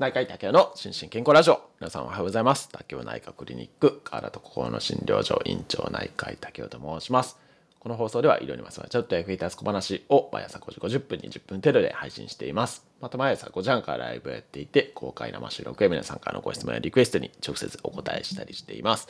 内科医竹雄の心身健康ラジオ。皆さんおはようございます。竹雄内科クリニック、河原と心の診療所院長内科医竹雄と申します。この放送では医療にまつわるちょっと役に立つ小話を毎朝5時50分20分程度で配信しています。また毎朝5時半からライブをやっていて、公開生収録や皆さんからのご質問やリクエストに直接お答えしたりしています。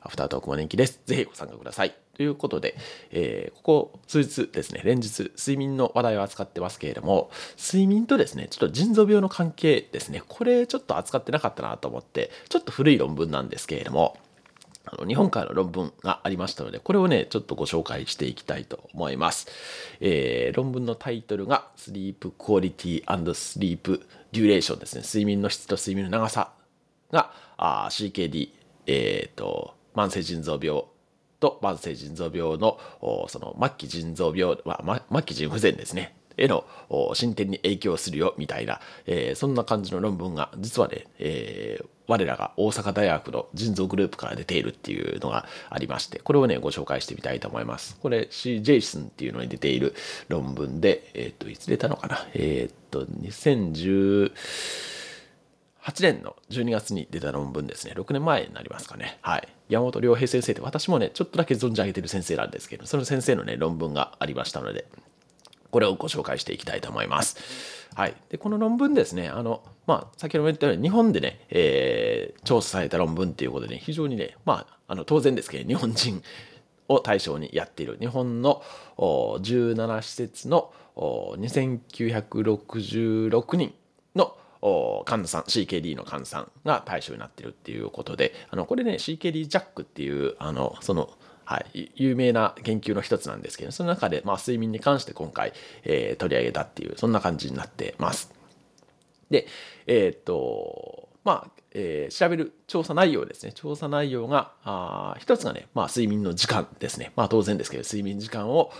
アフタートークも人気です。ぜひご参加ください。ということで、えー、ここ数日ですね、連日睡眠の話題を扱ってますけれども、睡眠とですね、ちょっと腎臓病の関係ですね、これちょっと扱ってなかったなと思って、ちょっと古い論文なんですけれども、あの日本からの論文がありましたので、これをね、ちょっとご紹介していきたいと思います。えー、論文のタイトルが Sleep Quality and Sleep Duration ですね。睡眠の質と睡眠の長さが CKD、えーと、慢性腎臓病と慢性腎臓病のその末期腎臓病、まあ、末期腎不全ですね。への進展に影響するよみたいな、えー、そんな感じの論文が実はね、えー、我らが大阪大学の腎臓グループから出ているっていうのがありまして、これをね、ご紹介してみたいと思います。これ C・ ジェイソンっていうのに出ている論文で、えっ、と、いつ出たのかな？えっ、と、2010 8年の12月に出た論文ですね。6年前になりますかね。はい。山本良平先生って私もね、ちょっとだけ存じ上げてる先生なんですけど、その先生のね、論文がありましたので、これをご紹介していきたいと思います。はい。で、この論文ですね、あの、まあ、先ほども言ったように、日本でね、えー、調査された論文っていうことで、ね、非常にね、まあ、あの、当然ですけど、日本人を対象にやっている、日本の17施設の2966人の患者さん CKD の患者さんが対象になっているっていうことであのこれね CKD ジャックっていうあのそのはい、有名な研究の一つなんですけどその中で、まあ、睡眠に関して今回、えー、取り上げたっていうそんな感じになってます。でえー、っとまあ、えー、調べる調査内容ですね。調査内容があ一つがね、まあ、睡眠の時間ですね。まあ当然ですけど睡眠時間を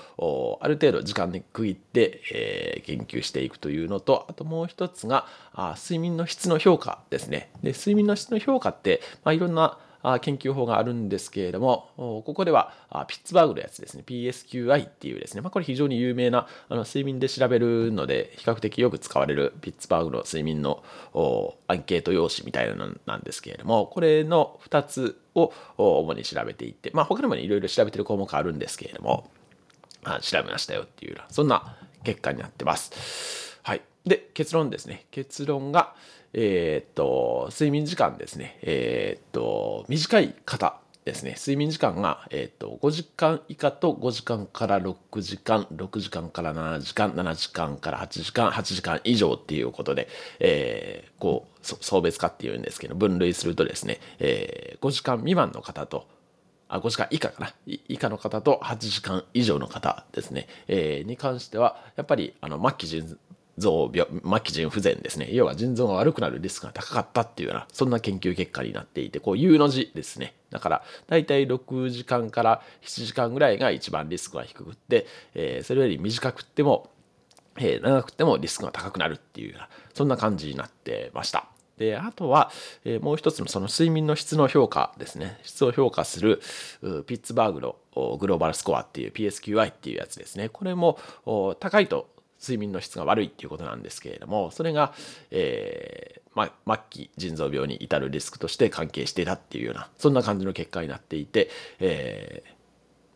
ある程度時間で区切って、えー、研究していくというのとあともう一つがあ睡眠の質の評価ですね。で睡眠の質の評価って、まあ、いろんな研究法があるんですけれども、ここではピッツバーグのやつですね、PSQI っていうですね、まあ、これ非常に有名なあの睡眠で調べるので、比較的よく使われるピッツバーグの睡眠のアンケート用紙みたいなのなんですけれども、これの2つを主に調べていって、まあ、他にも、いろいろ調べてる項目あるんですけれども、調べましたよっていうような、そんな結果になってます。はい。で、結論ですね。結論が、えー、っと、睡眠時間ですね。えー、っと、短い方ですね。睡眠時間が、えー、っと、5時間以下と5時間から6時間、6時間から7時間、7時間から8時間、8時間以上っていうことで、えー、こう、送別化っていうんですけど、分類するとですね、えー、5時間未満の方と、あ、5時間以下かな。以下の方と8時間以上の方ですね。えー、に関しては、やっぱり、あの、末期腎臓病、末期腎不全ですね。要は腎臓が悪くなるリスクが高かったっていうような、そんな研究結果になっていて、こう U の字ですね。だから、だいたい6時間から7時間ぐらいが一番リスクが低くって、えー、それより短くっても、えー、長くてもリスクが高くなるっていうような、そんな感じになってました。で、あとは、えー、もう一つのその睡眠の質の評価ですね。質を評価するピッツバーグのグローバルスコアっていう PSQI っていうやつですね。これも高いと睡眠の質が悪いっていうことなんですけれどもそれが、えーま、末期腎臓病に至るリスクとして関係していたっていうようなそんな感じの結果になっていて、え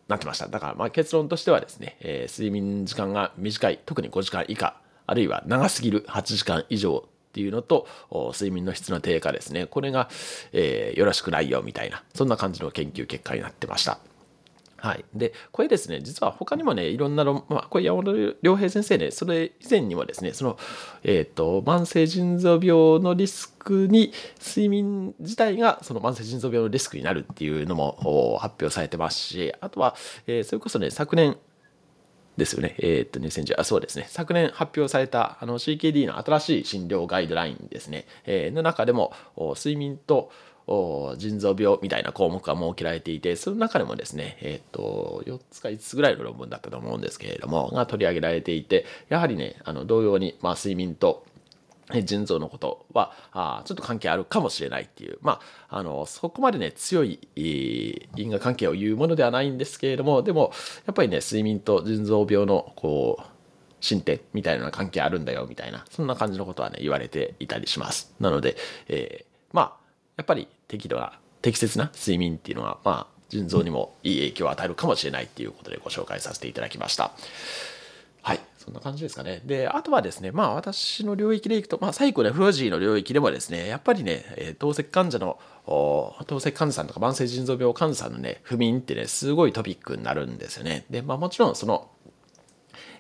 ー、なってましただからまあ結論としてはですね、えー、睡眠時間が短い特に5時間以下あるいは長すぎる8時間以上っていうのと睡眠の質の低下ですねこれが、えー、よろしくないよみたいなそんな感じの研究結果になってました。はい。で、これですね、実は他にもね、いろんな論、まあ、これ山本良平先生ね、それ以前にもですね、その、えっ、ー、と、慢性腎臓病のリスクに、睡眠自体がその慢性腎臓病のリスクになるっていうのも発表されてますし、あとは、えー、それこそね、昨年、ですよね。えー、っと、2010、あ、そうですね。昨年発表された、あの、CKD の新しい診療ガイドラインですね。えー、の中でも、睡眠と、腎臓病みたいな項目が設けられていてその中でもですね、えっ、ー、と4つか5つぐらいの論文だったと思うんですけれどもが取り上げられていてやはりねあの同様に、まあ、睡眠と腎臓のことはあちょっと関係あるかもしれないっていうまああのそこまでね強い因果関係を言うものではないんですけれどもでもやっぱりね睡眠と腎臓病のこう進展みたいな関係あるんだよみたいなそんな感じのことはね言われていたりします。なので、えー、まあやっぱり適度な適切な睡眠っていうのはまあ腎臓にもいい影響を与えるかもしれないっていうことでご紹介させていただきましたはいそんな感じですかね。で、あとはですね、まあ私の領域でいくと、まあサイコネフロジーの領域でもですね、やっぱりね、え、透析患者の、透析患者さんとか慢性腎臓病患者さんのね、不眠ってね、すごいトピックになるんですよね。で、まあもちろんその、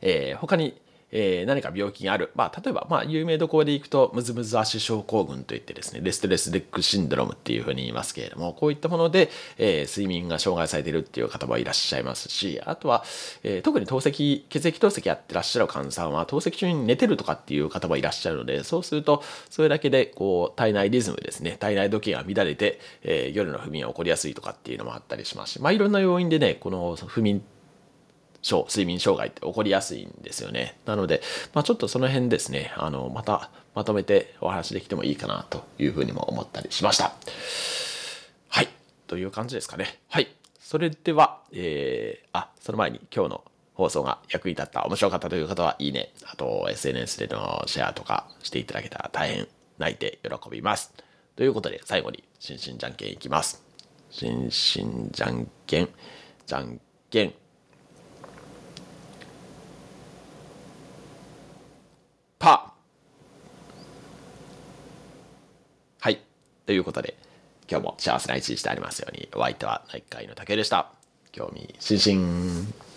えー、他にえー、何か病気がある、まあ、例えば、まあ、有名どころでいくとムズムズ足症候群といってですねレストレスレックシンドロムっていうふうに言いますけれどもこういったもので、えー、睡眠が障害されているっていう方もいらっしゃいますしあとは、えー、特に透析血液透析やってらっしゃる患者さんは透析中に寝てるとかっていう方もいらっしゃるのでそうするとそれだけでこう体内リズムですね体内時計が乱れて、えー、夜の不眠が起こりやすいとかっていうのもあったりしますし、まあ、いろんな要因でねこの不眠症睡眠障害って起こりやすいんですよね。なので、まあ、ちょっとその辺ですねあのまたまとめてお話できてもいいかなというふうにも思ったりしました。はい。という感じですかね。はい。それでは、えー、あその前に今日の放送が役に立った面白かったという方はいいね。あと SNS でのシェアとかしていただけたら大変泣いて喜びます。ということで最後に心身じゃんけんいきます。心身じゃんけんじゃんけんパーはい。ということで、今日も幸せな一日でありますように、お相手は内科医の竹でした。興味津々。